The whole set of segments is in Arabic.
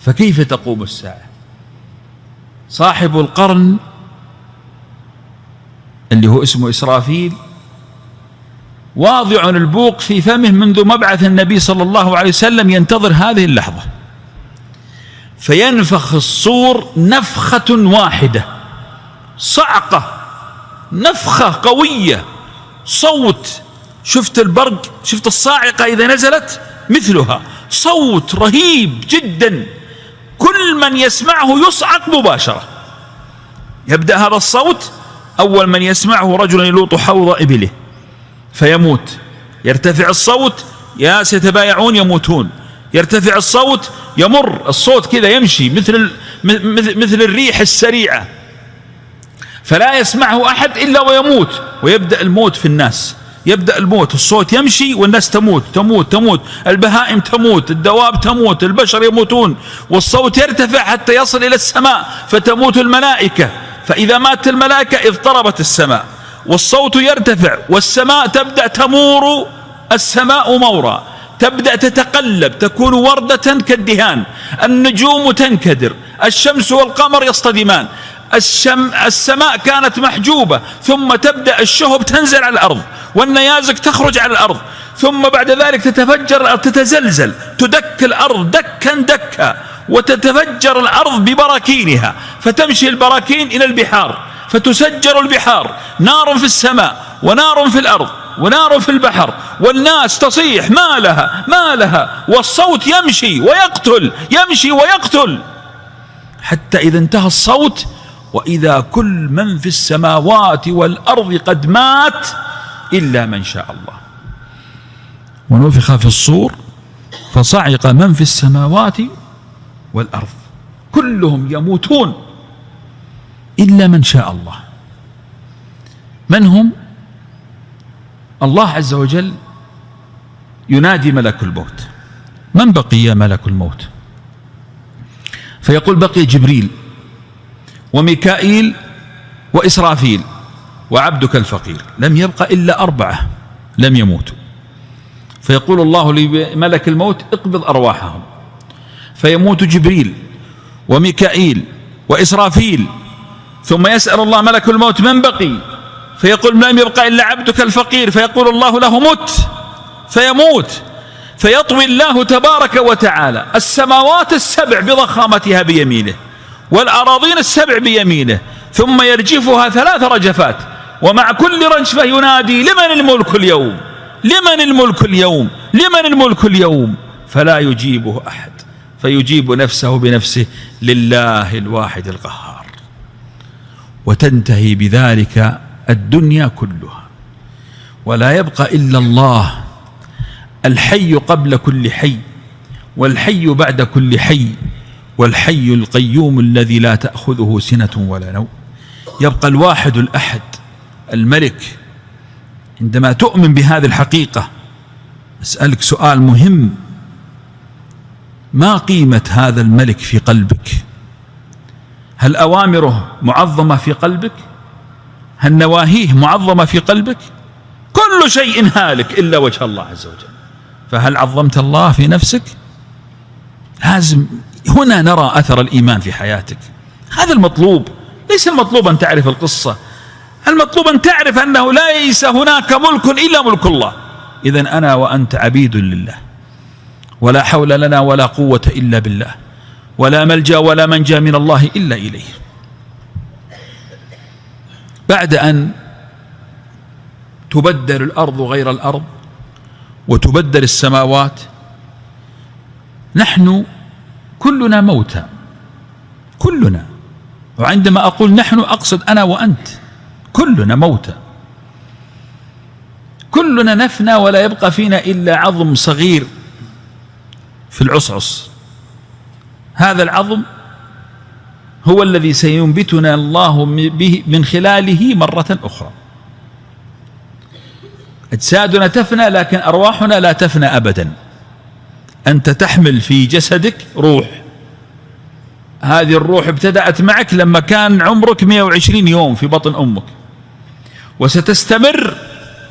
فكيف تقوم الساعة؟ صاحب القرن اللي هو اسمه إسرافيل واضع البوق في فمه منذ مبعث النبي صلى الله عليه وسلم ينتظر هذه اللحظة. فينفخ الصور نفخة واحدة صعقة نفخة قوية صوت. شفت البرق؟ شفت الصاعقة إذا نزلت؟ مثلها صوت رهيب جدا. كل من يسمعه يصعق مباشرة. يبدأ هذا الصوت أول من يسمعه رجل يلوط حوض إبله فيموت. يرتفع الصوت يا سيتبايعون يموتون. يرتفع الصوت يمر الصوت كذا يمشي مثل مثل الريح السريعة. فلا يسمعه أحد إلا ويموت ويبدأ الموت في الناس. يبدأ الموت الصوت يمشي والناس تموت تموت تموت البهائم تموت الدواب تموت البشر يموتون والصوت يرتفع حتى يصل إلى السماء فتموت الملائكة فإذا مات الملائكة اضطربت السماء والصوت يرتفع والسماء تبدأ تمور السماء مورا تبدأ تتقلب تكون وردة كالدهان النجوم تنكدر الشمس والقمر يصطدمان الشم السماء كانت محجوبة ثم تبدأ الشهب تنزل على الأرض والنيازك تخرج على الأرض ثم بعد ذلك تتفجر الأرض تتزلزل تدك الأرض دكا دكا وتتفجر الأرض ببراكينها فتمشي البراكين إلى البحار فتسجر البحار نار في السماء ونار في الأرض ونار في البحر والناس تصيح ما لها؟ ما لها؟ والصوت يمشي ويقتل يمشي ويقتل. حتى إذا انتهى الصوت وإذا كل من في السماوات والأرض قد مات إلا من شاء الله. ونفخ في الصور فصعق من في السماوات والأرض. كلهم يموتون إلا من شاء الله. من هم؟ الله عز وجل ينادي ملك الموت. من بقي يا ملك الموت؟ فيقول بقي جبريل. وميكائيل وإسرافيل وعبدك الفقير. لم يبق إلا أربعة لم يموتوا. فيقول الله لملك الموت اقبض أرواحهم. فيموت جبريل وميكائيل وإسرافيل. ثم يسأل الله ملك الموت من بقي. فيقول لم يبقى إلا عبدك الفقير. فيقول الله له مت. فيموت. فيطوي الله تبارك وتعالى السماوات السبع بضخامتها بيمينه. والأراضين السبع بيمينه ثم يرجفها ثلاث رجفات ومع كل رجفة ينادي لمن الملك اليوم؟ لمن الملك اليوم؟ لمن الملك اليوم؟ فلا يجيبه أحد فيجيب نفسه بنفسه لله الواحد القهار. وتنتهي بذلك الدنيا كلها ولا يبقى إلا الله الحي قبل كل حي والحي بعد كل حي. والحي القيوم الذي لا تأخذه سنة ولا نوم. يبقى الواحد الأحد الملك عندما تؤمن بهذه الحقيقة أسألك سؤال مهم. ما قيمة هذا الملك في قلبك؟ هل أوامره معظمة في قلبك؟ هل نواهيه معظمة في قلبك؟ كل شيء هالك إلا وجه الله عز وجل. فهل عظمت الله في نفسك؟ لازم هنا نرى أثر الإيمان في حياتك. هذا المطلوب. ليس المطلوب أن تعرف القصة. المطلوب أن تعرف أنه ليس هناك ملك إلا ملك الله. إذا أنا وأنت عبيد لله. ولا حول لنا ولا قوة إلا بالله. ولا ملجأ ولا منجأ من الله إلا إليه. بعد أن تبدل الأرض غير الأرض وتبدل السماوات نحن كلنا موتى. كلنا. وعندما أقول نحن أقصد أنا وأنت. كلنا موتى. كلنا نفنى ولا يبقى فينا إلا عظم صغير في العصعص. هذا العظم هو الذي سينبتنا الله به من خلاله مرة أخرى. أجسادنا تفنى لكن أرواحنا لا تفنى أبدا. أنت تحمل في جسدك روح. هذه الروح ابتدأت معك لما كان عمرك 120 يوم في بطن أمك. وستستمر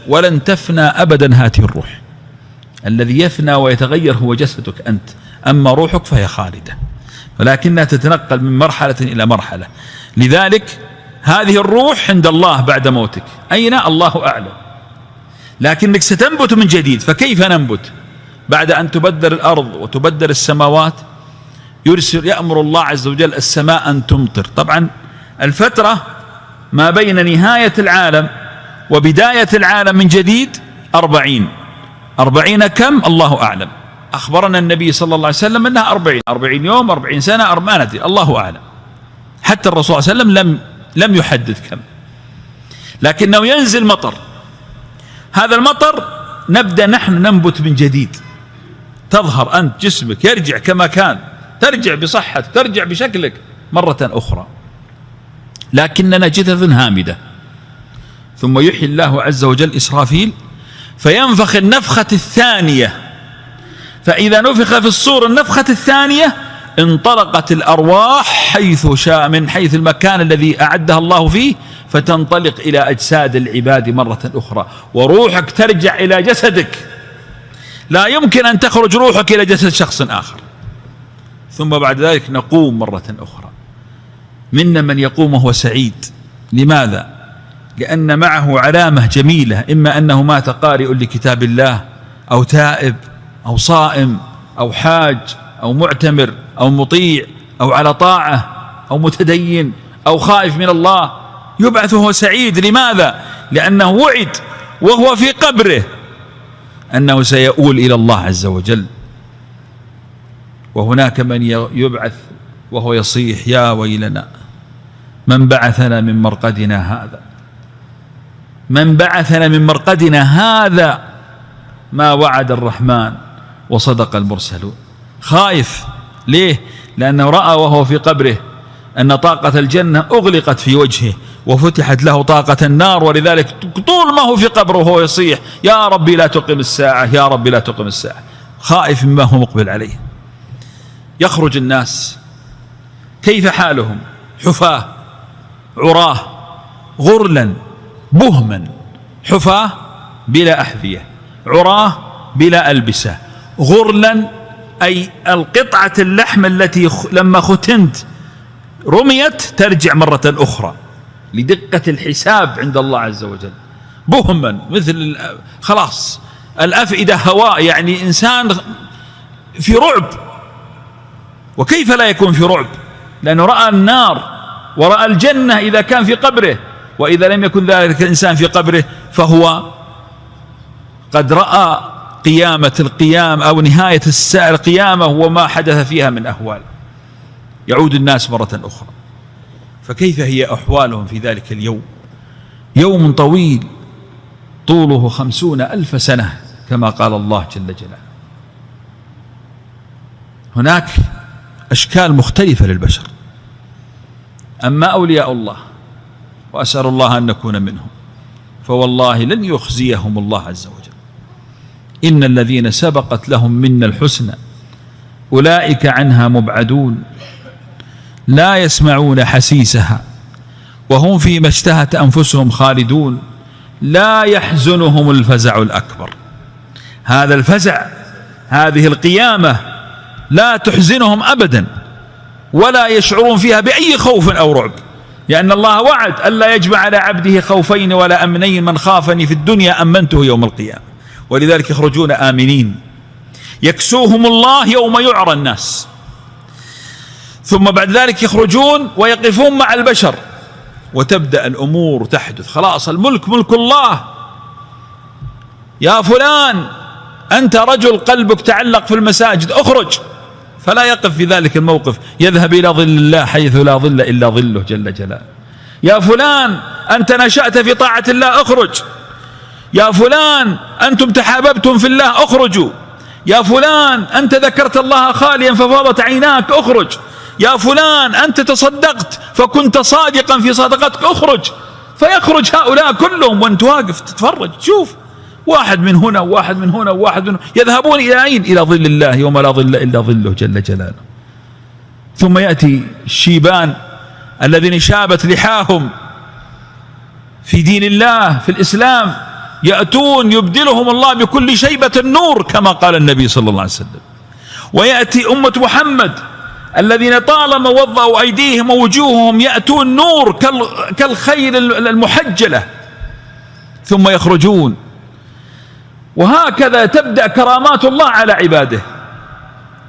ولن تفنى أبدا هذه الروح. الذي يفنى ويتغير هو جسدك أنت. أما روحك فهي خالدة. ولكنها تتنقل من مرحلة إلى مرحلة. لذلك هذه الروح عند الله بعد موتك. أين؟ الله أعلم. لكنك ستنبت من جديد. فكيف ننبت؟ بعد أن تبدر الأرض وتبدر السماوات يرسل يأمر الله عز وجل السماء أن تمطر. طبعا الفترة ما بين نهاية العالم وبداية العالم من جديد أربعين. أربعين كم؟ الله أعلم. أخبرنا النبي صلى الله عليه وسلم أنها أربعين. أربعين يوم أربعين سنة أربعين الله أعلم. حتى الرسول صلى الله عليه وسلم لم لم يحدد كم. لكنه ينزل مطر. هذا المطر نبدأ نحن ننبت من جديد. تظهر أنت جسمك يرجع كما كان ترجع بصحتك ترجع بشكلك مرة أخرى. لكننا جثث هامدة. ثم يحيي الله عز وجل إسرافيل فينفخ النفخة الثانية. فإذا نفخ في الصور النفخة الثانية انطلقت الأرواح حيث شاء من حيث المكان الذي أعدها الله فيه فتنطلق إلى أجساد العباد مرة أخرى. وروحك ترجع إلى جسدك. لا يمكن أن تخرج روحك إلى جسد شخص آخر. ثم بعد ذلك نقوم مرة أخرى. منا من يقوم وهو سعيد. لماذا؟ لأن معه علامة جميلة إما أنه مات قارئ لكتاب الله أو تائب أو صائم أو حاج أو معتمر أو مطيع أو على طاعة أو متدين أو خائف من الله. يبعث وهو سعيد. لماذا؟ لأنه وعد وهو في قبره. أنه سيؤول إلى الله عز وجل. وهناك من يبعث وهو يصيح يا ويلنا من بعثنا من مرقدنا هذا؟ من بعثنا من مرقدنا هذا؟ ما وعد الرحمن وصدق المرسلون. خايف ليه؟ لأنه رأى وهو في قبره أن طاقة الجنة أغلقت في وجهه وفتحت له طاقة النار ولذلك طول ما هو في قبره وهو يصيح يا ربي لا تقم الساعة يا ربي لا تقم الساعة. خائف مما هو مقبل عليه. يخرج الناس. كيف حالهم؟ حفاة عراة غرلا بهما. حفاة بلا أحذية عراة بلا ألبسة. غرلا أي القطعة اللحم التي لما ختنت رميت ترجع مرة أخرى. لدقة الحساب عند الله عز وجل. بهما مثل خلاص الأفئدة هواء يعني إنسان في رعب. وكيف لا يكون في رعب؟ لأنه رأى النار ورأى الجنة إذا كان في قبره. وإذا لم يكن ذلك الإنسان في قبره فهو قد رأى قيامة القيام أو نهاية القيامة وما حدث فيها من أهوال. يعود الناس مرة أخرى. فكيف هي أحوالهم في ذلك اليوم؟ يوم طويل طوله خمسون ألف سنة كما قال الله جل جلاله. هناك أشكال مختلفة للبشر. أما أولياء الله وأسأل الله أن نكون منهم فوالله لن يخزيهم الله عز وجل. إن الذين سبقت لهم منا الحسنى أولئك عنها مبعدون. لا يسمعون حسيسها وهم فيما اشتهت أنفسهم خالدون لا يحزنهم الفزع الأكبر. هذا الفزع هذه القيامة لا تحزنهم أبدا ولا يشعرون فيها بأي خوف أو رعب لأن الله وعد ألا يجمع على عبده خوفين ولا أمنين من خافني في الدنيا أمنته يوم القيامة. ولذلك يخرجون آمنين. يكسوهم الله يوم يعرى الناس. ثم بعد ذلك يخرجون ويقفون مع البشر. وتبدأ الأمور تحدث. خلاص الملك ملك الله. يا فلان أنت رجل قلبك تعلق في المساجد اخرج. فلا يقف في ذلك الموقف. يذهب إلى ظل الله حيث لا ظل إلا ظله جل جلاله. يا فلان أنت نشأت في طاعة الله اخرج. يا فلان أنتم تحاببتم في الله اخرجوا. يا فلان أنت ذكرت الله خاليا ففاضت عيناك اخرج. يا فلان أنت تصدقت فكنت صادقا في صدقتك اخرج. فيخرج هؤلاء كلهم وأنت واقف تتفرج تشوف واحد من هنا وواحد من هنا وواحد من هنا. يذهبون إلى أين؟ إلى ظل الله يوم لا ظل إلا ظله جل جلاله. ثم يأتي الشيبان الذين شابت لحاهم في دين الله في الإسلام يأتون يبدلهم الله بكل شيبة النور كما قال النبي صلى الله عليه وسلم. ويأتي أمة محمد الذين طالما وضعوا أيديهم ووجوههم يأتون نور كالخيل المحجلة ثم يخرجون. وهكذا تبدأ كرامات الله على عباده.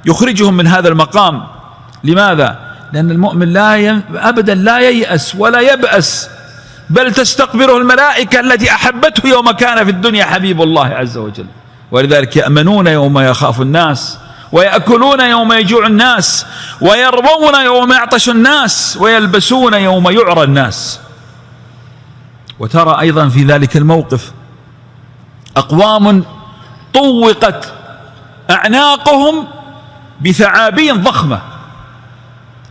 يخرجهم من هذا المقام. لماذا؟ لأن المؤمن لا ي... أبدا لا ييأس ولا يبأس. بل تستقبله الملائكة التي أحبته يوم كان في الدنيا حبيب الله عز وجل. ولذلك يأمنون يوم يخاف الناس. ويأكلون يوم يجوع الناس ويربون يوم يعطش الناس ويلبسون يوم يعرى الناس. وترى أيضا في ذلك الموقف أقوام طوقت أعناقهم بثعابين ضخمة.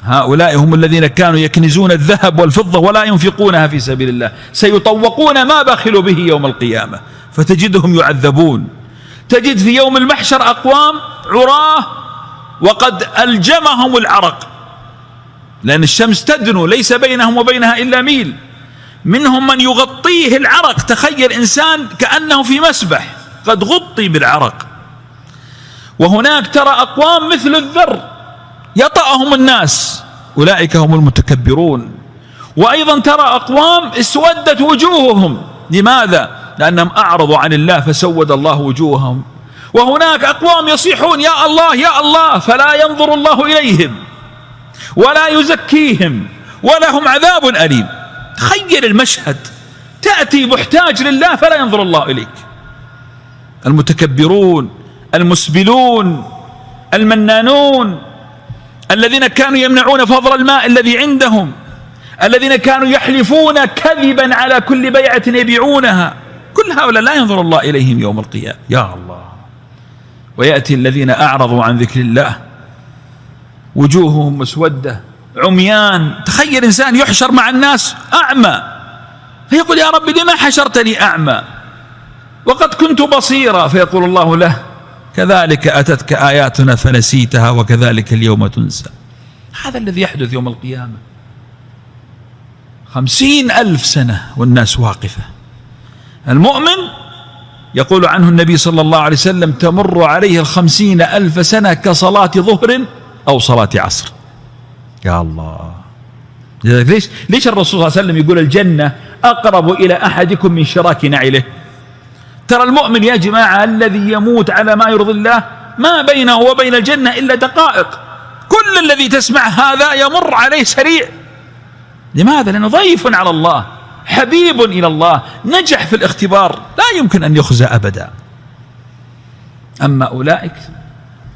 هؤلاء هم الذين كانوا يكنزون الذهب والفضة ولا ينفقونها في سبيل الله. سيطوقون ما بخلوا به يوم القيامة فتجدهم يعذبون. تجد في يوم المحشر أقوام عراه وقد ألجمهم العرق. لأن الشمس تدنو ليس بينهم وبينها إلا ميل. منهم من يغطيه العرق. تخيل إنسان كأنه في مسبح قد غطي بالعرق. وهناك ترى أقوام مثل الذر يطأهم الناس. أولئك هم المتكبرون. وأيضا ترى أقوام اسودت وجوههم. لماذا؟ لأنهم أعرضوا عن الله فسود الله وجوههم. وهناك أقوام يصيحون يا الله يا الله فلا ينظر الله إليهم ولا يزكيهم ولهم عذاب أليم. تخيل المشهد. تأتي محتاج لله فلا ينظر الله إليك. المتكبرون المسبلون المنانون الذين كانوا يمنعون فضل الماء الذي عندهم الذين كانوا يحلفون كذبا على كل بيعة يبيعونها. كل هؤلاء لا ينظر الله إليهم يوم القيامة. يا الله. ويأتي الذين أعرضوا عن ذكر الله. وجوههم مسودة عميان. تخيل إنسان يحشر مع الناس أعمى. فيقول يا رب لما حشرتني أعمى؟ وقد كنت بصيرا. فيقول الله له كذلك أتتك آياتنا فنسيتها وكذلك اليوم تنسى. هذا الذي يحدث يوم القيامة. خمسين ألف سنة والناس واقفة. المؤمن يقول عنه النبي صلى الله عليه وسلم تمر عليه الخمسين ألف سنة كصلاة ظهر أو صلاة عصر. يا الله. ليش؟ ليش الرسول صلى الله عليه وسلم يقول الجنة أقرب إلى أحدكم من شراك نعله؟ ترى المؤمن يا جماعة الذي يموت على ما يرضي الله ما بينه وبين الجنة إلا دقائق. كل الذي تسمع هذا يمر عليه سريع. لماذا؟ لأنه ضيف على الله. حبيب إلى الله نجح في الاختبار لا يمكن أن يخزى أبدا. أما أولئك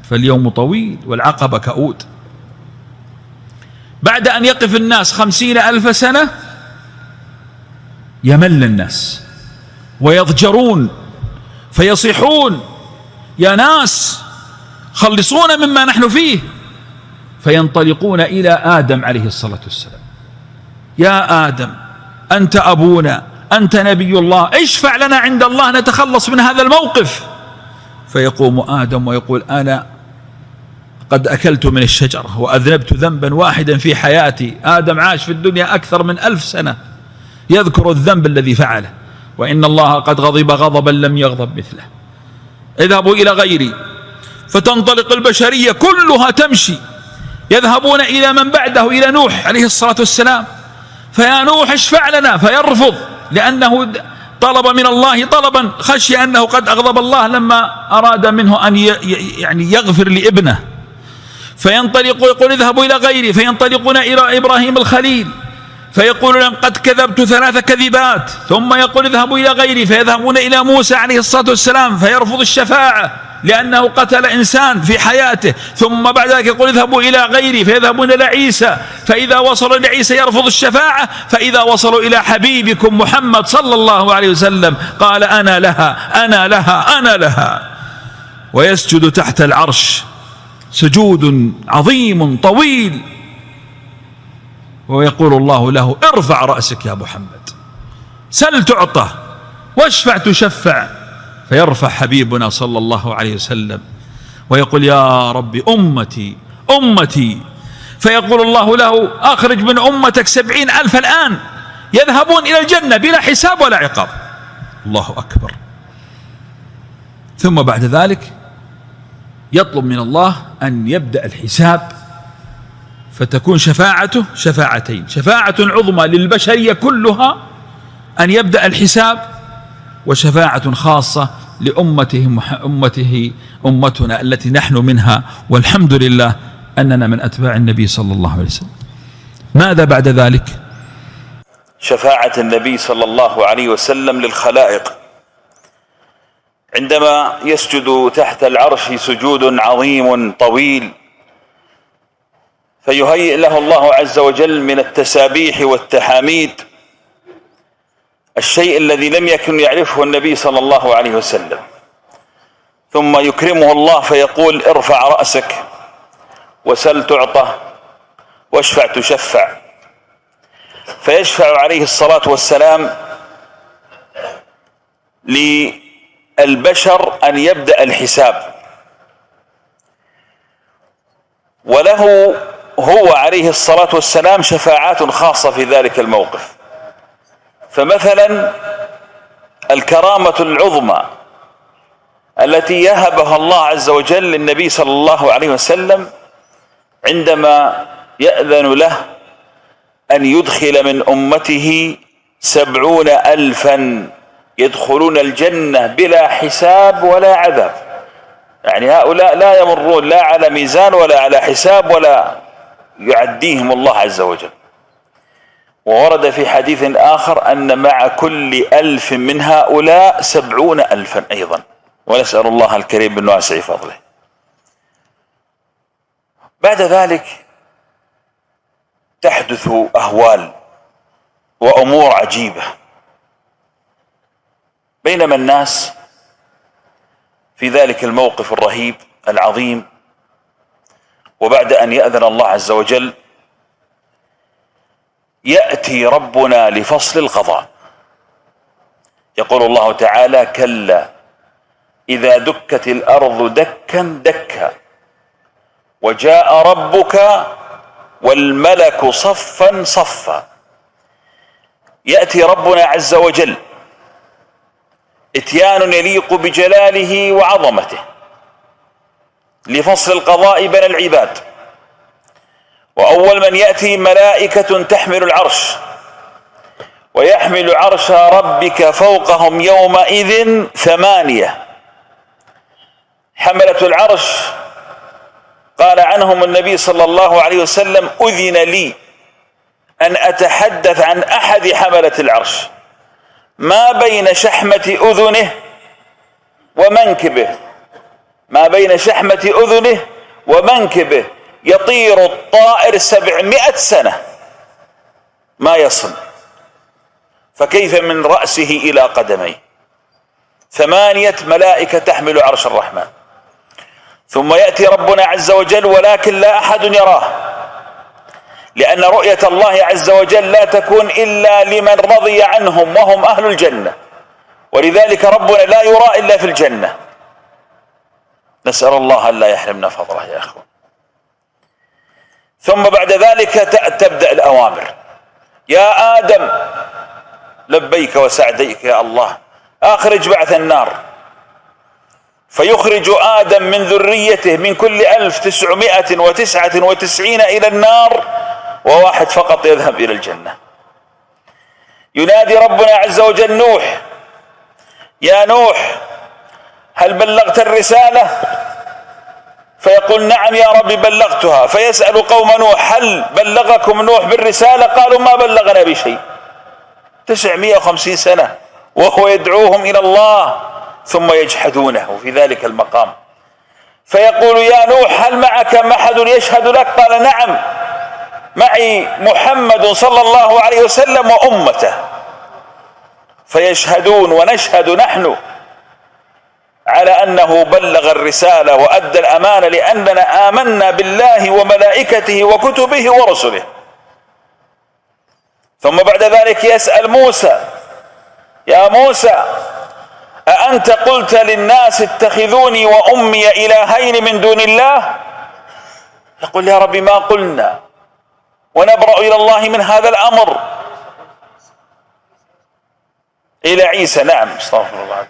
فاليوم طويل والعقبة كؤود. بعد أن يقف الناس خمسين ألف سنة يمل الناس ويضجرون فيصيحون يا ناس خلصونا مما نحن فيه. فينطلقون إلى آدم عليه الصلاة والسلام. يا آدم أنت أبونا أنت نبي الله. اشفع لنا عند الله نتخلص من هذا الموقف. فيقوم آدم ويقول أنا قد أكلت من الشجرة وأذنبت ذنبا واحدا في حياتي. آدم عاش في الدنيا أكثر من ألف سنة. يذكر الذنب الذي فعله. وإن الله قد غضب غضبا لم يغضب مثله. اذهبوا إلى غيري. فتنطلق البشرية كلها تمشي. يذهبون إلى من بعده إلى نوح عليه الصلاة والسلام. فيا نوح اشفع لنا فيرفض لأنه طلب من الله طلبا خشي أنه قد أغضب الله لما أراد منه أن يعني يغفر لابنه. فينطلق ويقول اذهبوا إلى غيري فينطلقون إلى إبراهيم الخليل. فيقول لهم قد كذبت ثلاث كذبات. ثم يقول اذهبوا إلى غيري فيذهبون إلى موسى عليه الصلاة والسلام فيرفض الشفاعة. لأنه قتل إنسان في حياته ثم بعد ذلك يقول اذهبوا إلى غيري فيذهبون إلى عيسى. فإذا وصلوا إلى عيسى يرفض الشفاعة فإذا وصلوا إلى حبيبكم محمد صلى الله عليه وسلم قال أنا لها أنا لها أنا لها. ويسجد تحت العرش سجود عظيم طويل. ويقول الله له ارفع رأسك يا محمد. سل تعطى واشفع تشفع. فيرفع حبيبنا صلى الله عليه وسلم ويقول يا ربي أمتي أمتي. فيقول الله له أخرج من أمتك سبعين ألف الآن. يذهبون إلى الجنة بلا حساب ولا عقاب. الله أكبر. ثم بعد ذلك يطلب من الله أن يبدأ الحساب فتكون شفاعته شفاعتين. شفاعة عظمى للبشرية كلها أن يبدأ الحساب وشفاعة خاصة لأمته أمته أمتنا التي نحن منها والحمد لله أننا من أتباع النبي صلى الله عليه وسلم. ماذا بعد ذلك؟ شفاعة النبي صلى الله عليه وسلم للخلائق. عندما يسجد تحت العرش سجود عظيم طويل فيهيئ له الله عز وجل من التسابيح والتحاميد الشيء الذي لم يكن يعرفه النبي صلى الله عليه وسلم. ثم يكرمه الله فيقول ارفع رأسك وسل تعطى واشفع تشفع. فيشفع عليه الصلاة والسلام للبشر أن يبدأ الحساب. وله هو عليه الصلاة والسلام شفاعات خاصة في ذلك الموقف. فمثلا الكرامة العظمى التي يهبها الله عز وجل للنبي صلى الله عليه وسلم عندما يأذن له أن يدخل من أمته سبعون ألفا يدخلون الجنة بلا حساب ولا عذاب. يعني هؤلاء لا يمرون لا على ميزان ولا على حساب ولا يعديهم الله عز وجل. وورد في حديث آخر أن مع كل ألف من هؤلاء سبعون ألفا أيضا. ونسأل الله الكريم من واسع فضله. بعد ذلك تحدث أهوال وأمور عجيبة بينما الناس في ذلك الموقف الرهيب العظيم وبعد أن يأذن الله عز وجل يأتي ربنا لفصل القضاء. يقول الله تعالى كلا إذا دكت الأرض دكا دكا وجاء ربك والملك صفا صفا. يأتي ربنا عز وجل إتيان يليق بجلاله وعظمته لفصل القضاء بين العباد. وأول من يأتي ملائكة تحمل العرش ويحمل عرش ربك فوقهم يومئذ ثمانية. حملة العرش قال عنهم النبي صلى الله عليه وسلم أذن لي أن أتحدث عن أحد حملة العرش. ما بين شحمة أذنه ومنكبه. ما بين شحمة أذنه ومنكبه. يطير الطائر سبعمائة سنة. ما يصل. فكيف من رأسه إلى قدميه؟ ثمانية ملائكة تحمل عرش الرحمن. ثم يأتي ربنا عز وجل ولكن لا أحد يراه. لأن رؤية الله عز وجل لا تكون إلا لمن رضي عنهم وهم أهل الجنة. ولذلك ربنا لا يرى إلا في الجنة. نسأل الله أن لا يحرمنا فضله يا أخوان. ثم بعد ذلك تبدأ الأوامر. يا آدم لبيك وسعديك يا الله. أخرج بعث النار. فيخرج آدم من ذريته من كل ألف تسعمائة وتسعة وتسعين إلى النار وواحد فقط يذهب إلى الجنة. ينادي ربنا عز وجل نوح. يا نوح هل بلغت الرسالة؟ فيقول نعم يا رب بلغتها. فيسأل قوم نوح هل بلغكم نوح بالرسالة؟ قالوا ما بلغنا بشيء. تسعمائة وخمسين سنة وهو يدعوهم إلى الله ثم يجحدونه في ذلك المقام. فيقول يا نوح هل معك أحد يشهد لك؟ قال نعم. معي محمد صلى الله عليه وسلم وأمته. فيشهدون ونشهد نحن. على أنه بلغ الرسالة وأدى الأمانة لأننا آمنا بالله وملائكته وكتبه ورسله. ثم بعد ذلك يسأل موسى يا موسى أأنت قلت للناس اتخذوني وأمي إلهين من دون الله؟ يقول يا رب ما قلنا. ونبرأ إلى الله من هذا الأمر. إلى عيسى نعم استغفر الله.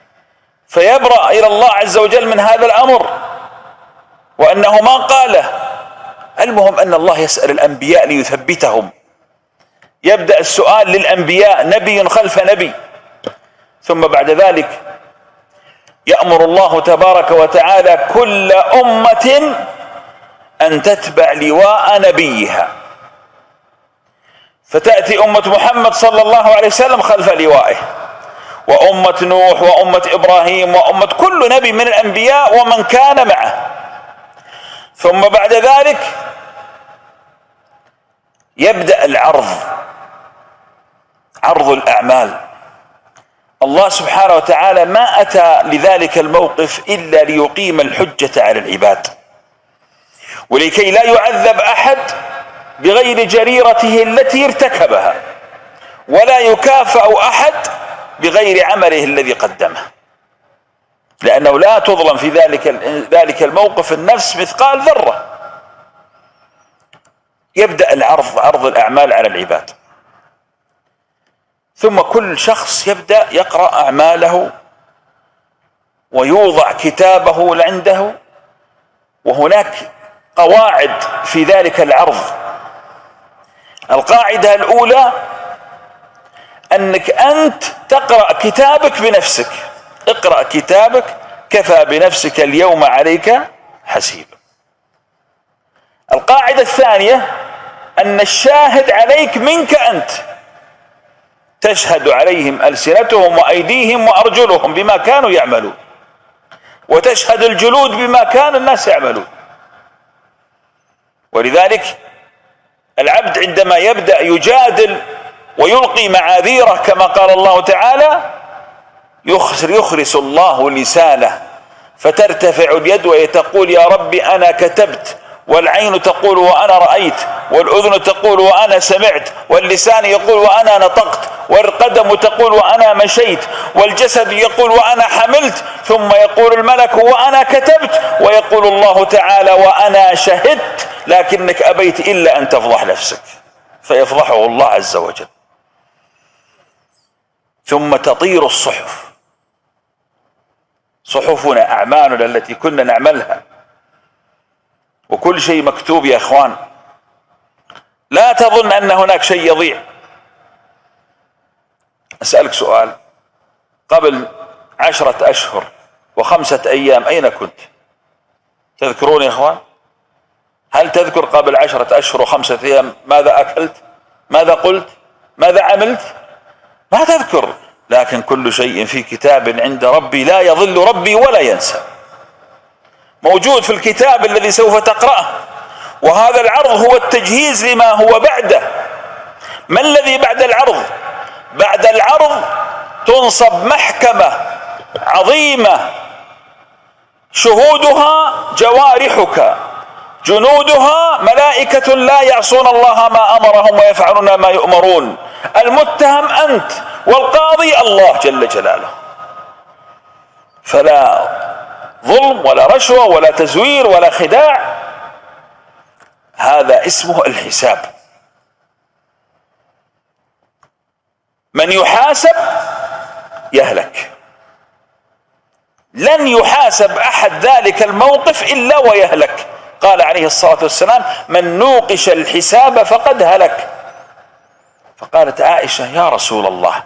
فيبرأ إلى الله عز وجل من هذا الأمر. وأنه ما قاله. المهم أن الله يسأل الأنبياء ليثبتهم. يبدأ السؤال للأنبياء نبي خلف نبي. ثم بعد ذلك يأمر الله تبارك وتعالى كل أمة أن تتبع لواء نبيها. فتأتي أمة محمد صلى الله عليه وسلم خلف لوائه. وأمة نوح وأمة إبراهيم وأمة كل نبي من الأنبياء ومن كان معه. ثم بعد ذلك يبدأ العرض عرض الأعمال. الله سبحانه وتعالى ما أتى لذلك الموقف إلا ليقيم الحجة على العباد. ولكي لا يعذب أحد بغير جريرته التي ارتكبها ولا يكافأ أحد بغير عمله الذي قدمه. لأنه لا تظلم في ذلك ذلك الموقف النفس مثقال ذرة. يبدأ العرض عرض الأعمال على العباد. ثم كل شخص يبدأ يقرأ أعماله ويوضع كتابه عنده وهناك قواعد في ذلك العرض. القاعدة الأولى أنك أنت تقرأ كتابك بنفسك. اقرأ كتابك كفى بنفسك اليوم عليك حسيبا القاعدة الثانية أن الشاهد عليك منك أنت. تشهد عليهم ألسنتهم وأيديهم وأرجلهم بما كانوا يعملون. وتشهد الجلود بما كان الناس يعملون. ولذلك العبد عندما يبدأ يجادل ويلقي معاذيره كما قال الله تعالى يخرس الله لسانه فترتفع اليد وتقول يا رب أنا كتبت والعين تقول وأنا رأيت والأذن تقول وأنا سمعت واللسان يقول وأنا نطقت والقدم تقول وأنا مشيت والجسد يقول وأنا حملت ثم يقول الملك وأنا كتبت ويقول الله تعالى وأنا شهدت لكنك أبيت إلا أن تفضح نفسك فيفضحه الله عز وجل ثم تطير الصحف. صحفنا أعمالنا التي كنا نعملها. وكل شيء مكتوب يا إخوان. لا تظن أن هناك شيء يضيع. أسألك سؤال. قبل عشرة أشهر وخمسة أيام أين كنت؟ تذكرون يا إخوان؟ هل تذكر قبل عشرة أشهر وخمسة أيام ماذا أكلت؟ ماذا قلت؟ ماذا عملت؟ ما تذكر. لكن كل شيء في كتاب عند ربي لا يضل ربي ولا ينسى. موجود في الكتاب الذي سوف تقرأه. وهذا العرض هو التجهيز لما هو بعده. ما الذي بعد العرض؟ بعد العرض تنصب محكمة عظيمة. شهودها جوارحك. جنودها ملائكة لا يعصون الله ما أمرهم ويفعلون ما يؤمرون. المتهم أنت والقاضي الله جل جلاله. فلا ظلم ولا رشوة ولا تزوير ولا خداع. هذا اسمه الحساب. من يحاسب يهلك. لن يحاسب أحد ذلك الموقف إلا ويهلك. قال عليه الصلاة والسلام من نوقش الحساب فقد هلك. فقالت عائشة يا رسول الله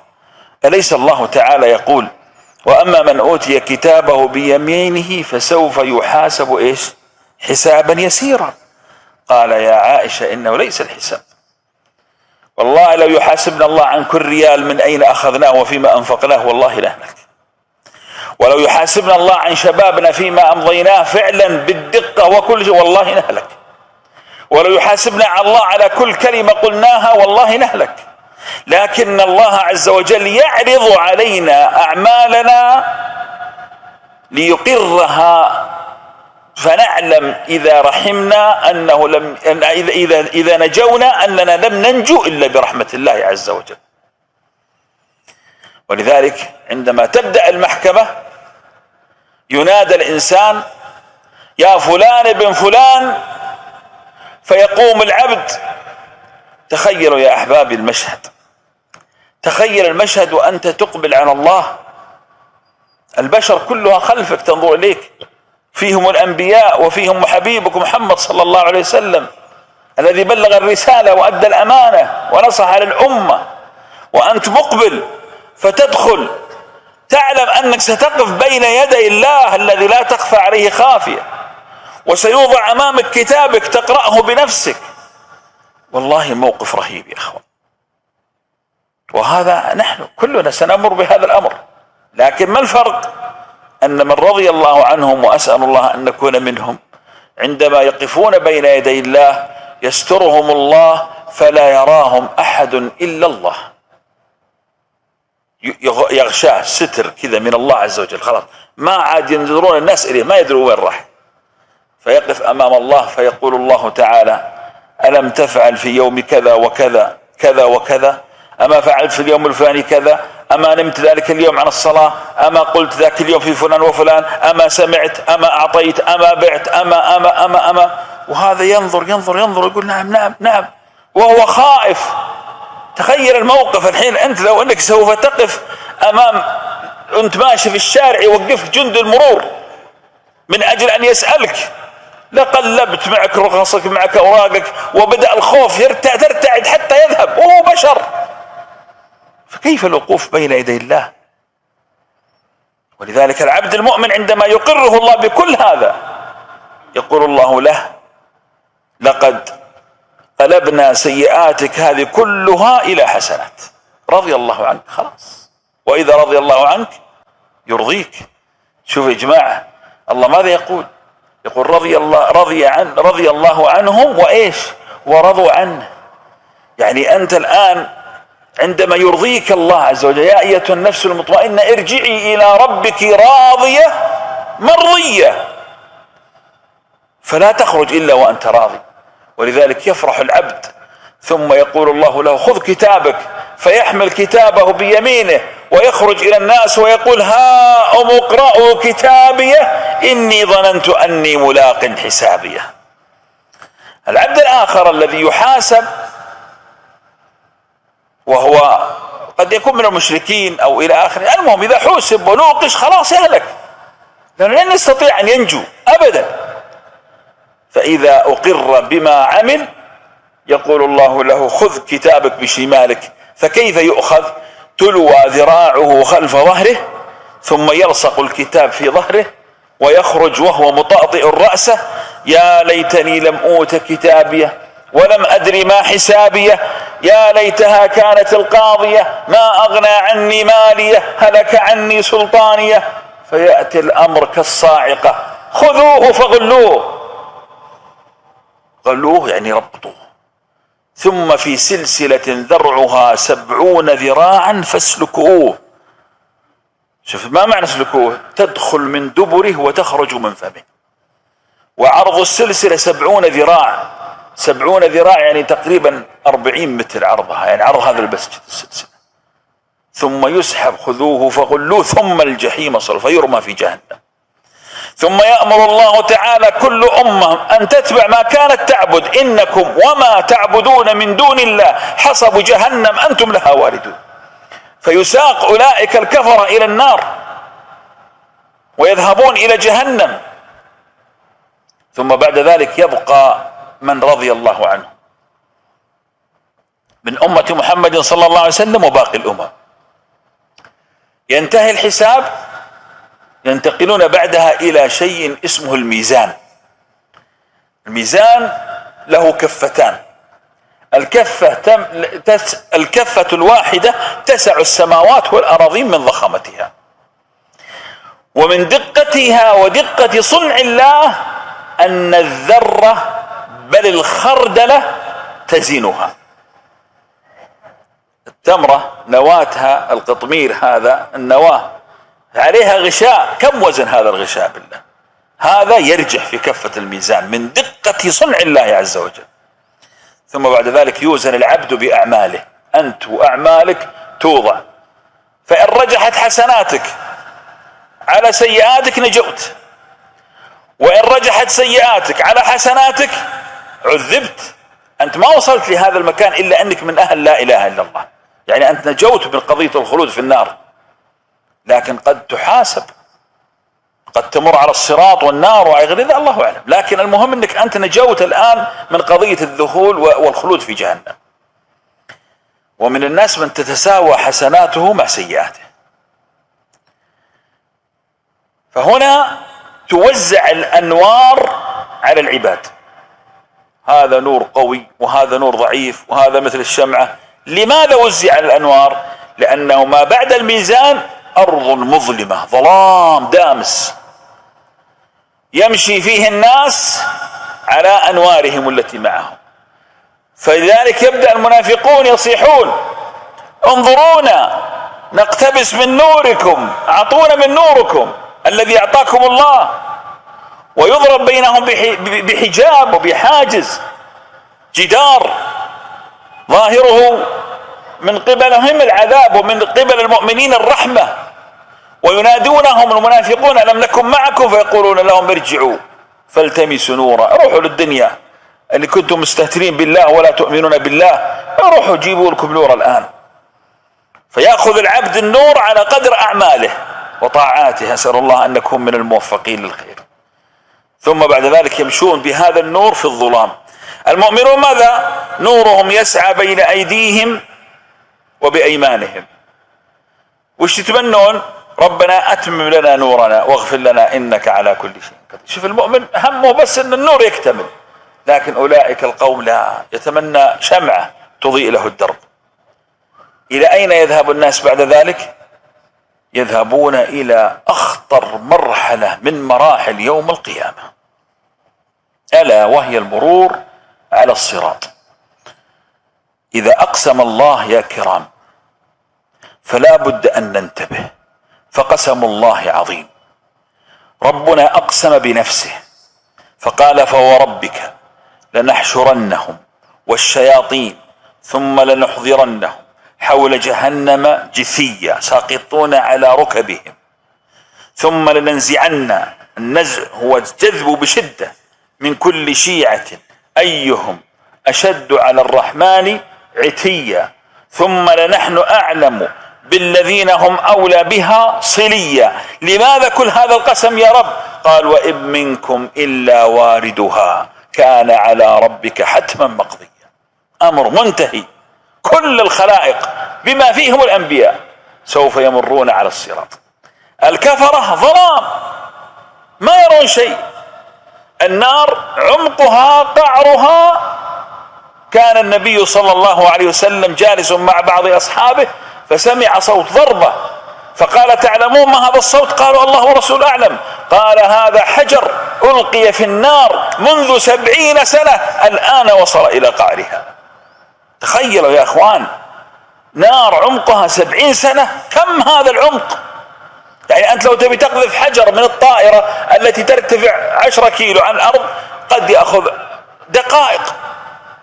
أليس الله تعالى يقول وأما من أوتي كتابه بيمينه فسوف يحاسب إيش حسابا يسيرا. قال يا عائشة إنه ليس الحساب. والله لو يحاسبنا الله عن كل ريال من أين أخذناه وفيما أنفقناه والله نهلك ولو يحاسبنا الله عن شبابنا فيما أمضيناه فعلا بالدقة وكل شيء والله نهلك. ولو يحاسبنا الله على كل كلمة قلناها والله نهلك. لكن الله عز وجل يعرض علينا أعمالنا ليقرها. فنعلم إذا رحمنا أنه لم إذا إذا إذا نجونا أننا لم ننجو إلا برحمة الله عز وجل. ولذلك عندما تبدأ المحكمة ينادى الإنسان يا فلان ابن فلان فيقوم العبد. تخيلوا يا احبابي المشهد. تخيل المشهد وأنت تقبل على الله. البشر كلها خلفك تنظر إليك. فيهم الأنبياء وفيهم حبيبك محمد صلى الله عليه وسلم الذي بلغ الرسالة وأدى الأمانة ونصح للأمة. وأنت مقبل فتدخل تعلم أنك ستقف بين يدي الله الذي لا تخفى عليه خافية وسيوضع أمامك كتابك تقرأه بنفسك. والله موقف رهيب يا أخوان. وهذا نحن كلنا سنمر بهذا الأمر. لكن ما الفرق؟ أن من رضي الله عنهم وأسأل الله أن نكون منهم. عندما يقفون بين يدي الله يسترهم الله فلا يراهم أحد إلا الله. يغشاه ستر كذا من الله عز وجل خلاص. ما عاد ينظرون الناس إليه ما يدروا وين راح. فيقف أمام الله فيقول الله تعالى ألم تفعل في يوم كذا وكذا كذا وكذا؟ أما فعلت في اليوم الفلاني كذا؟ أما نمت ذلك اليوم عن الصلاة؟ أما قلت ذاك اليوم في فلان وفلان؟ أما سمعت؟ أما أعطيت؟ أما بعت؟ أما أما أما أما. وهذا ينظر ينظر ينظر يقول نعم نعم نعم. وهو خائف. تخيل الموقف الحين أنت لو أنك سوف تقف أمام أنت ماشي في الشارع يوقفك جند المرور من أجل أن يسألك لقلبت معك رخصك معك أوراقك وبدأ الخوف ترتعد حتى يذهب. وهو بشر! فكيف الوقوف بين يدي الله؟ ولذلك العبد المؤمن عندما يقره الله بكل هذا يقول الله له قلبنا سيئاتك هذه كلها إلى حسنات. رضي الله عنك خلاص. وإذا رضي الله عنك يرضيك. شوف يا جماعة الله ماذا يقول؟ يقول رضي الله رضي عن رضي الله عنهم وإيش؟ ورضوا عنه. يعني أنت الآن عندما يرضيك الله عز وجل يا أيتها النفس المطمئنة ارجعي إلى ربك راضية مرضية. فلا تخرج إلا وأنت راضي. ولذلك يفرح العبد. ثم يقول الله له خذ كتابك فيحمل كتابه بيمينه ويخرج إلى الناس ويقول ها أم اقرأوا كتابي إني ظننت أني ملاق حسابيه العبد الآخر الذي يحاسب وهو قد يكون من المشركين أو إلى آخره المهم إذا حوسب ونوقش خلاص يهلك لأنه لن يستطيع أن ينجو أبدا. فإذا أقر بما عمل يقول الله له خذ كتابك بشمالك فكيف يؤخذ؟ تلوى ذراعه خلف ظهره ثم يلصق الكتاب في ظهره ويخرج وهو مطأطئ رأسه يا ليتني لم أوت كتابيه ولم أدري ما حسابيه يا ليتها كانت القاضية ما أغنى عني مالية هلك عني سلطانية فيأتي الأمر كالصاعقة خذوه فغلوه. غلوه يعني ربطوه. ثم في سلسلة ذرعها سبعون ذراعا فاسلكوه. شوف ما معنى اسلكوه تدخل من دبره وتخرج من فمه. وعرض السلسلة سبعون ذراع. سبعون ذراع يعني تقريبا أربعين متر عرضها يعني عرض هذا المسجد السلسلة. ثم يسحب خذوه فغلوه ثم الجحيم صل فيرمى في جهنم. ثم يأمر الله تعالى كل أمة أن تتبع ما كانت تعبد. إنكم وما تعبدون من دون الله. حسب جهنم أنتم لها واردون. فيساق أولئك الكفر إلى النار ويذهبون إلى جهنم. ثم بعد ذلك يبقى من رضي الله عنه. من أمة محمد صلى الله عليه وسلم وباقي الأمم ينتهي الحساب ينتقلون بعدها إلى شيء اسمه الميزان. الميزان له كفتان. الكفة تم تس الكفة الواحدة تسع السماوات والأراضين من ضخامتها. ومن دقتها ودقة صنع الله أن الذرة بل الخردلة تزنها التمرة نواتها القطمير هذا النواة. عليها غشاء. كم وزن هذا الغشاء بالله؟ هذا يرجح في كفة الميزان من دقة صنع الله عز وجل. ثم بعد ذلك يوزن العبد بأعماله. أنت وأعمالك توضع. فإن رجحت حسناتك على سيئاتك نجوت. وإن رجحت سيئاتك على حسناتك عذبت. أنت ما وصلت لهذا المكان إلا أنك من أهل لا إله إلا الله. يعني أنت نجوت من قضية الخلود في النار. لكن قد تحاسب قد تمر على الصراط والنار وغير ذلك الله أعلم. لكن المهم إنك أنت نجوت الآن من قضية الذهول والخلود في جهنم. ومن الناس من تتساوى حسناته مع سيئاته. فهنا توزع الأنوار على العباد. هذا نور قوي وهذا نور ضعيف وهذا مثل الشمعة. لماذا وزع الأنوار؟ لأنه ما بعد الميزان أرض مظلمة ظلام دامس. يمشي فيه الناس على أنوارهم التي معهم. فلذلك يبدأ المنافقون يصيحون انظرونا نقتبس من نوركم أعطونا من نوركم الذي أعطاكم الله. ويضرب بينهم بحجاب وبحاجز. جدار ظاهره من قبلهم العذاب ومن قبل المؤمنين الرحمة. وينادونهم المنافقون ألم نكن معكم؟ فيقولون لهم ارجعوا فالتمسوا نورا. روحوا للدنيا. اللي كنتم مستهترين بالله ولا تؤمنون بالله روحوا جيبوا لكم نور الآن. فيأخذ العبد النور على قدر أعماله وطاعاته. أسأل الله أن نكون من الموفقين للخير. ثم بعد ذلك يمشون بهذا النور في الظلام. المؤمنون ماذا؟ نورهم يسعى بين أيديهم وبأيمانهم. وش يتمنون ربنا أتمم لنا نورنا واغفر لنا إنك على كل شيء قدير. شوف المؤمن همه بس أن النور يكتمل لكن أولئك القوم لا يتمنى شمعة تضيء له الدرب. إلى أين يذهب الناس بعد ذلك؟ يذهبون إلى أخطر مرحلة من مراحل يوم القيامة. ألا وهي المرور على الصراط. إذا أقسم الله يا كرام فلا بد أن ننتبه. فقسم الله عظيم. ربنا أقسم بنفسه. فقال فوربك لنحشرنهم والشياطين ثم لنحضرنهم حول جهنم جثيا ساقطون على ركبهم. ثم لننزعن النزع هو الجذب بشدة من كل شيعة. أيهم أشد على الرحمن عتيا. ثم لنحن أعلم بالذين هم أولى بها صليا لماذا كل هذا القسم يا رب؟ قال وإن منكم إلا واردها كان على ربك حتما مقضيا أمر منتهي. كل الخلائق بما فيهم الأنبياء سوف يمرون على الصراط. الكفرة ظلام. ما يرون شيء. النار عمقها قعرها. كان النبي صلى الله عليه وسلم جالس مع بعض أصحابه فسمع صوت ضربة. فقال تعلمون ما هذا الصوت؟ قالوا الله ورسوله أعلم. قال هذا حجر ألقي في النار منذ سبعين سنة. الآن وصل إلى قعرها. تخيلوا يا أخوان نار عمقها سبعين سنة. كم هذا العمق؟ يعني أنت لو تبي تقذف حجر من الطائرة التي ترتفع عشرة كيلو عن الأرض قد يأخذ دقائق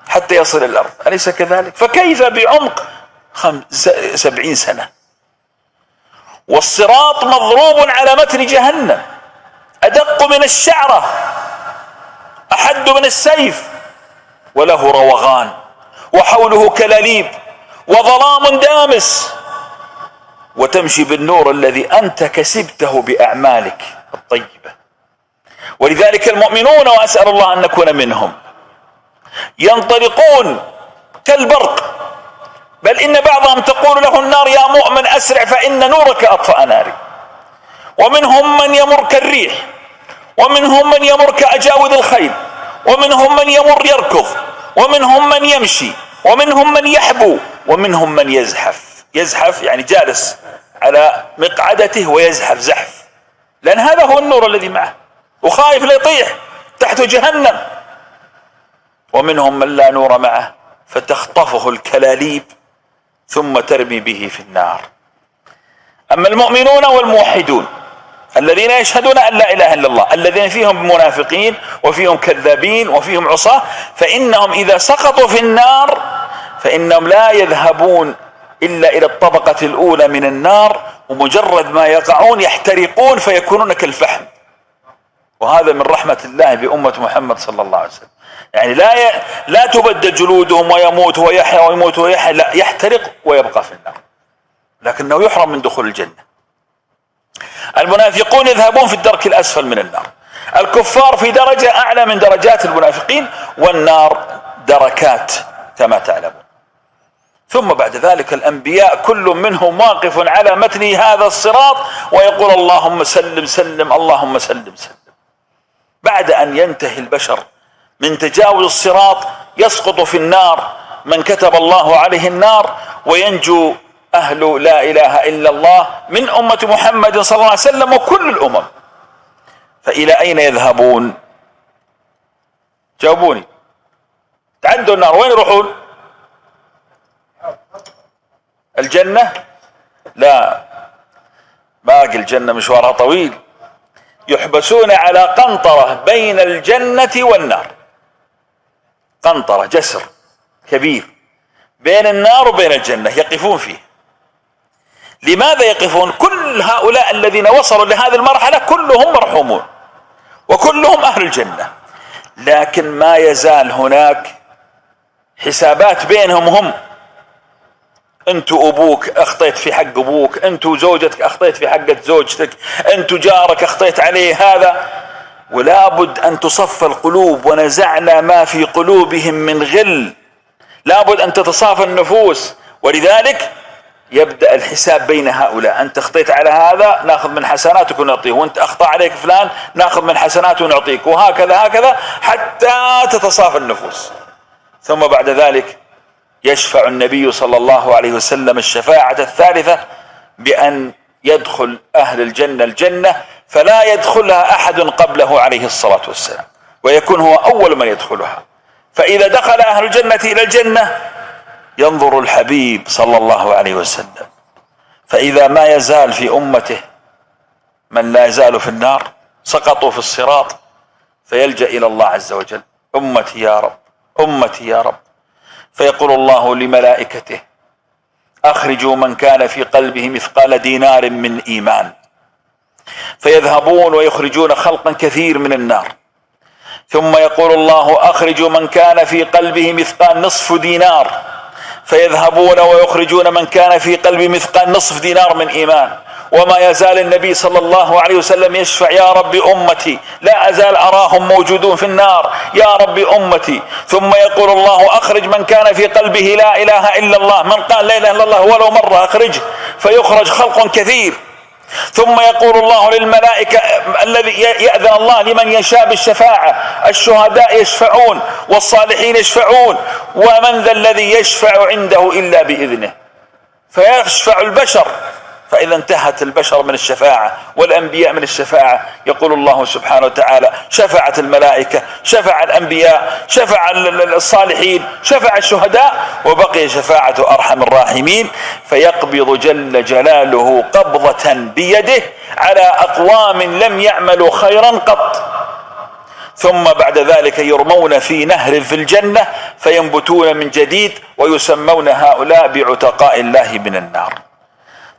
حتى يصل الأرض. أليس كذلك؟ فكيف بعمق سبعين سنة. والصراط مضروب على متن جهنم. أدق من الشعرة أحد من السيف وله روغان وحوله كلاليب وظلام دامس وتمشي بالنور الذي أنت كسبته بأعمالك الطيبة. ولذلك المؤمنون وأسأل الله أن نكون منهم ينطلقون كالبرق بل إن بعضهم تقول له النار يا مؤمن أسرع فإن نورك أطفأ ناري. ومنهم من يمر كالريح ومنهم من يمر كأجاود الخيل ومنهم من يمر يركض ومنهم من يمشي ومنهم من يحبو ومنهم من يزحف. يزحف يعني جالس على مقعدته ويزحف زحف. لأن هذا هو النور الذي معه. وخايف لا يطيح تحت جهنم. ومنهم من لا نور معه فتخطفه الكلاليب. ثم ترمي به في النار. أما المؤمنون والموحدون الذين يشهدون أن لا إله إلا الله الذين فيهم منافقين وفيهم كذابين وفيهم عصاة فإنهم إذا سقطوا في النار فإنهم لا يذهبون إلا إلى الطبقة الأولى من النار ومجرد ما يقعون يحترقون فيكونون كالفحم. وهذا من رحمة الله بأمة محمد صلى الله عليه وسلم. يعني لا ي... لا تبدل جلودهم ويموت ويحيا ويموت ويحيا لا يحترق ويبقى في النار. لكنه يحرم من دخول الجنة. المنافقون يذهبون في الدرك الأسفل من النار. الكفار في درجة أعلى من درجات المنافقين والنار دركات كما تعلمون. ثم بعد ذلك الأنبياء كل منهم واقف على متن هذا الصراط ويقول اللهم سلم سلم اللهم سلم سلم. بعد أن ينتهي البشر من تجاوز الصراط يسقط في النار من كتب الله عليه النار وينجو أهل لا إله إلا الله من أمة محمد صلى الله عليه وسلم وكل الأمم. فإلى أين يذهبون؟ جاوبوني. تعدوا النار. وين يروحون؟ الجنة؟ لا. باقي الجنة مشوارها طويل. يحبسون على قنطرة بين الجنة والنار. قنطرة جسر كبير بين النار وبين الجنة يقفون فيه. لماذا يقفون؟ كل هؤلاء الذين وصلوا لهذه المرحلة كلهم مرحومون وكلهم أهل الجنة. لكن ما يزال هناك حسابات بينهم هم. انت أبوك أخطيت في حق أبوك انت زوجتك أخطيت في حق زوجتك انت جارك أخطيت عليه هذا. ولا بد أن تصف القلوب ونزعنا ما في قلوبهم من غل. لابد أن تتصافى النفوس. ولذلك يبدأ الحساب بين هؤلاء. أنت اخطيت على هذا ناخذ من حسناتك ونعطيه. وأنت أخطأ عليك فلان ناخذ من حسناته ونعطيك. وهكذا هكذا حتى تتصافى النفوس. ثم بعد ذلك يشفع النبي صلى الله عليه وسلم الشفاعة الثالثة بأن يدخل أهل الجنة الجنة فلا يدخلها أحد قبله عليه الصلاة والسلام ويكون هو أول من يدخلها. فإذا دخل أهل الجنة إلى الجنة ينظر الحبيب صلى الله عليه وسلم. فإذا ما يزال في أمته من لا يزال في النار سقطوا في الصراط فيلجأ إلى الله عز وجل. أمتي يا رب أمتي يا رب. فيقول الله لملائكته اخرجوا من كان في قلبه مثقال دينار من إيمان. فيذهبون ويخرجون خلقا كثير من النار. ثم يقول الله اخرجوا من كان في قلبه مثقال نصف دينار. فيذهبون ويخرجون من كان في قلبه مثقال نصف دينار من إيمان. وما يزال النبي صلى الله عليه وسلم يشفع يا رب أمتي لا أزال أراهم موجودون في النار يا رب أمتي. ثم يقول الله أخرج من كان في قلبه لا إله إلا الله من قال لا إله إلا الله ولو مرة أخرجه فيخرج خلق كثير. ثم يقول الله للملائكة الذي يأذن الله لمن يشاء بالشفاعة الشهداء يشفعون والصالحين يشفعون ومن ذا الذي يشفع عنده إلا بإذنه. فيشفع البشر. فإذا انتهت البشر من الشفاعة والأنبياء من الشفاعة يقول الله سبحانه وتعالى شفعت الملائكة شفع الأنبياء شفع الصالحين شفع الشهداء وبقي شفاعة أرحم الراحمين. فيقبض جل جلاله قبضة بيده على أقوام لم يعملوا خيرا قط. ثم بعد ذلك يرمون في نهر في الجنة فينبتون من جديد ويسمون هؤلاء بعتقاء الله من النار.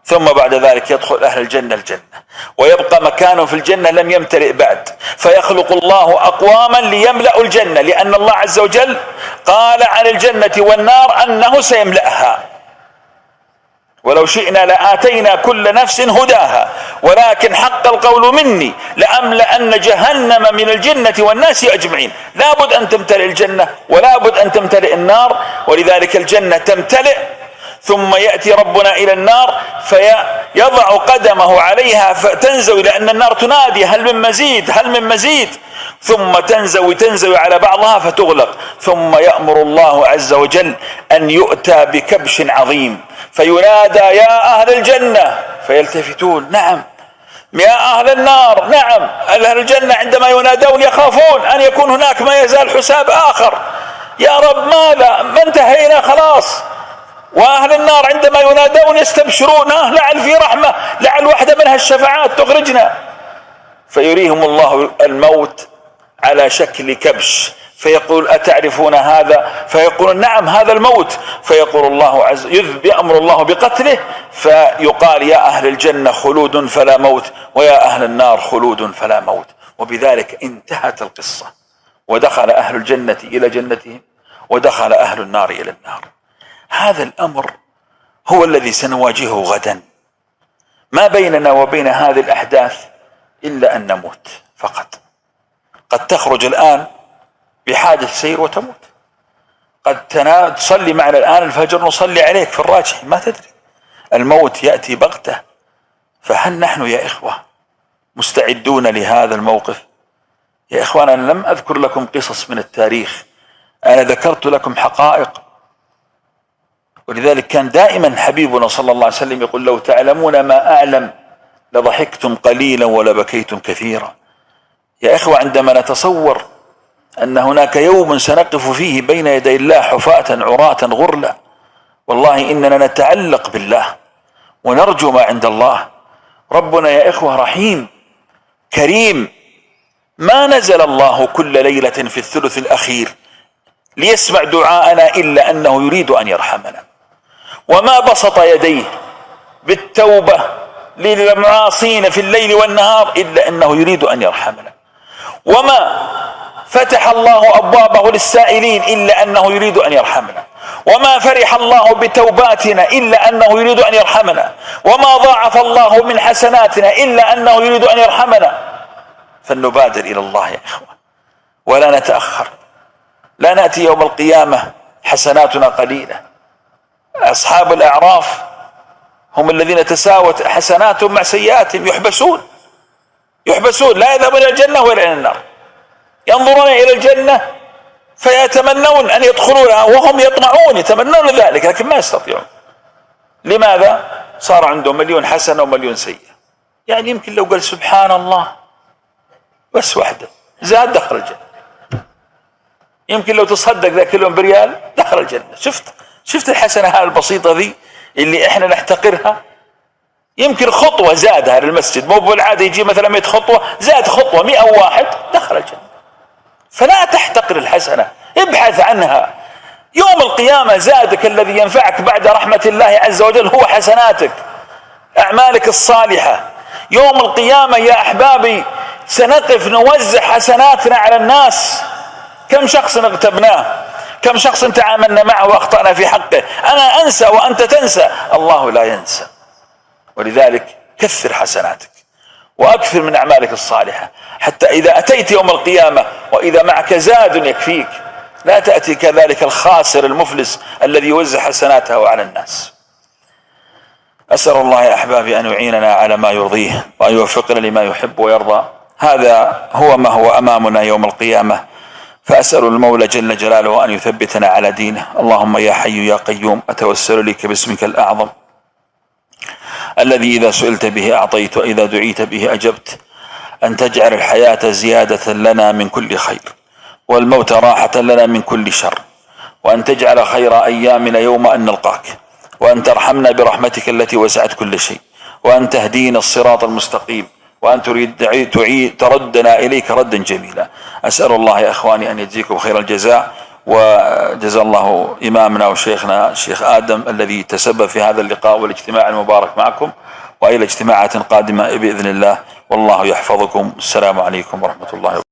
ثم بعد ذلك يدخل أهل الجنة الجنة. ويبقى مكانه في الجنة لم يمتلئ بعد. فيخلق الله أقواما ليملأ الجنة لأن الله عز وجل قال عن الجنة والنار أنه سيملأها. ولو شئنا لآتينا كل نفس هداها ولكن حق القول مني لأملأن جهنم من الجنة والناس أجمعين. لابد أن تمتلئ الجنة ولابد أن تمتلئ النار ولذلك الجنة تمتلئ ثم يأتي ربنا إلى النار فيضع قدمه عليها فتنزوي لأن النار تنادي هل من مزيد؟ هل من مزيد؟ ثم تنزوي تنزوي على بعضها فتغلق. ثم يأمر الله عز وجل أن يؤتى بكبش عظيم. فينادى يا أهل الجنة! فيلتفتون نعم. يا أهل النار! نعم. أهل الجنة عندما ينادون يخافون أن يكون هناك ما يزال حساب آخر. يا رب ماذا؟ ما انتهينا خلاص. وأهل النار عندما ينادون يستبشرون آه لعل في رحمة لعل واحدة من هالشفاعات تخرجنا. فيريهم الله الموت على شكل كبش. فيقول أتعرفون هذا؟ فيقول نعم هذا الموت. فيقول الله عز يأمر الله بقتله. فيقال يا أهل الجنة خلود فلا موت ويا أهل النار خلود فلا موت. وبذلك انتهت القصة. ودخل أهل الجنة إلى جنتهم ودخل أهل النار إلى النار. هذا الأمر هو الذي سنواجهه غدا. ما بيننا وبين هذه الأحداث إلا أن نموت فقط. قد تخرج الآن بحادث سير وتموت. قد تصلي معنا الآن الفجر نصلي عليك في الراجح ما تدري. الموت يأتي بغتة. فهل نحن يا إخوة مستعدون لهذا الموقف؟ يا إخوان أنا لم أذكر لكم قصص من التاريخ. أنا ذكرت لكم حقائق ولذلك كان دائما حبيبنا صلى الله عليه وسلم يقول لو تعلمون ما أعلم لضحكتم قليلا ولبكيتم كثيرا. يا إخوة عندما نتصور أن هناك يوم سنقف فيه بين يدي الله حفاة عراة غرلا والله إننا نتعلق بالله ونرجو ما عند الله. ربنا يا إخوة رحيم كريم ما نزل الله كل ليلة في الثلث الأخير ليسمع دعاءنا إلا أنه يريد أن يرحمنا. وما بسط يديه بالتوبة للمعاصين في الليل والنهار إلا أنه يريد أن يرحمنا. وما فتح الله أبوابه للسائلين إلا أنه يريد أن يرحمنا. وما فرح الله بتوباتنا إلا أنه يريد أن يرحمنا. وما ضاعف الله من حسناتنا إلا أنه يريد أن يرحمنا. فلنبادر إلى الله يا إخوة. ولا نتأخر. لا نأتي يوم القيامة حسناتنا قليلة. أصحاب الأعراف هم الذين تساوت حسناتهم مع سيئاتهم يحبسون يحبسون لا يذهبون إلى الجنة ولا إلى النار. ينظرون إلى الجنة فيتمنون أن يدخلونها وهم يطمعون يتمنون ذلك لكن ما يستطيعون. لماذا؟ صار عندهم مليون حسنة ومليون سيئة. يعني يمكن لو قال سبحان الله بس واحدة زاد دخل الجنة. يمكن لو تصدق ذا كل يوم بريال دخل الجنة. شفت؟ شفت الحسنة هاي البسيطة ذي اللي إحنا نحتقرها؟ يمكن خطوة زادها للمسجد. مو بالعادة يجي مثلا 100 خطوة زاد خطوة. 100 واحد دخل الجنة. فلا تحتقر الحسنة. ابحث عنها. يوم القيامة زادك الذي ينفعك بعد رحمة الله عز وجل هو حسناتك. أعمالك الصالحة. يوم القيامة يا أحبابي سنقف نوزع حسناتنا على الناس. كم شخص اغتبناه؟ كم شخص تعاملنا معه وأخطأنا في حقه؟ أنا أنسى وأنت تنسى. الله لا ينسى. ولذلك كثر حسناتك وأكثر من أعمالك الصالحة. حتى إذا أتيت يوم القيامة وإذا معك زاد يكفيك لا تأتي كذلك الخاسر المفلس الذي يوزع حسناته على الناس. أسأل الله يا أحبابي أن يعيننا على ما يرضيه وأن يوفقنا لما يحب ويرضى. هذا هو ما هو أمامنا يوم القيامة. فأسأل المولى جل جلاله أن يثبتنا على دينه. اللهم يا حي يا قيوم أتوسل لك باسمك الأعظم. الذي إذا سئلت به أعطيت وإذا دعيت به أجبت. أن تجعل الحياة زيادة لنا من كل خير والموت راحة لنا من كل شر. وأن تجعل خير أيامنا يوم أن نلقاك. وأن ترحمنا برحمتك التي وسعت كل شيء. وأن تهدينا الصراط المستقيم. وأن تريد تعيد تردنا إليك ردا جميلا. أسأل الله يا إخواني أن يجزيكم خير الجزاء وجزا الله إمامنا وشيخنا الشيخ آدم الذي تسبب في هذا اللقاء والاجتماع المبارك معكم وإلى اجتماعات قادمة بإذن الله. والله يحفظكم. السلام عليكم ورحمة الله وبركاته.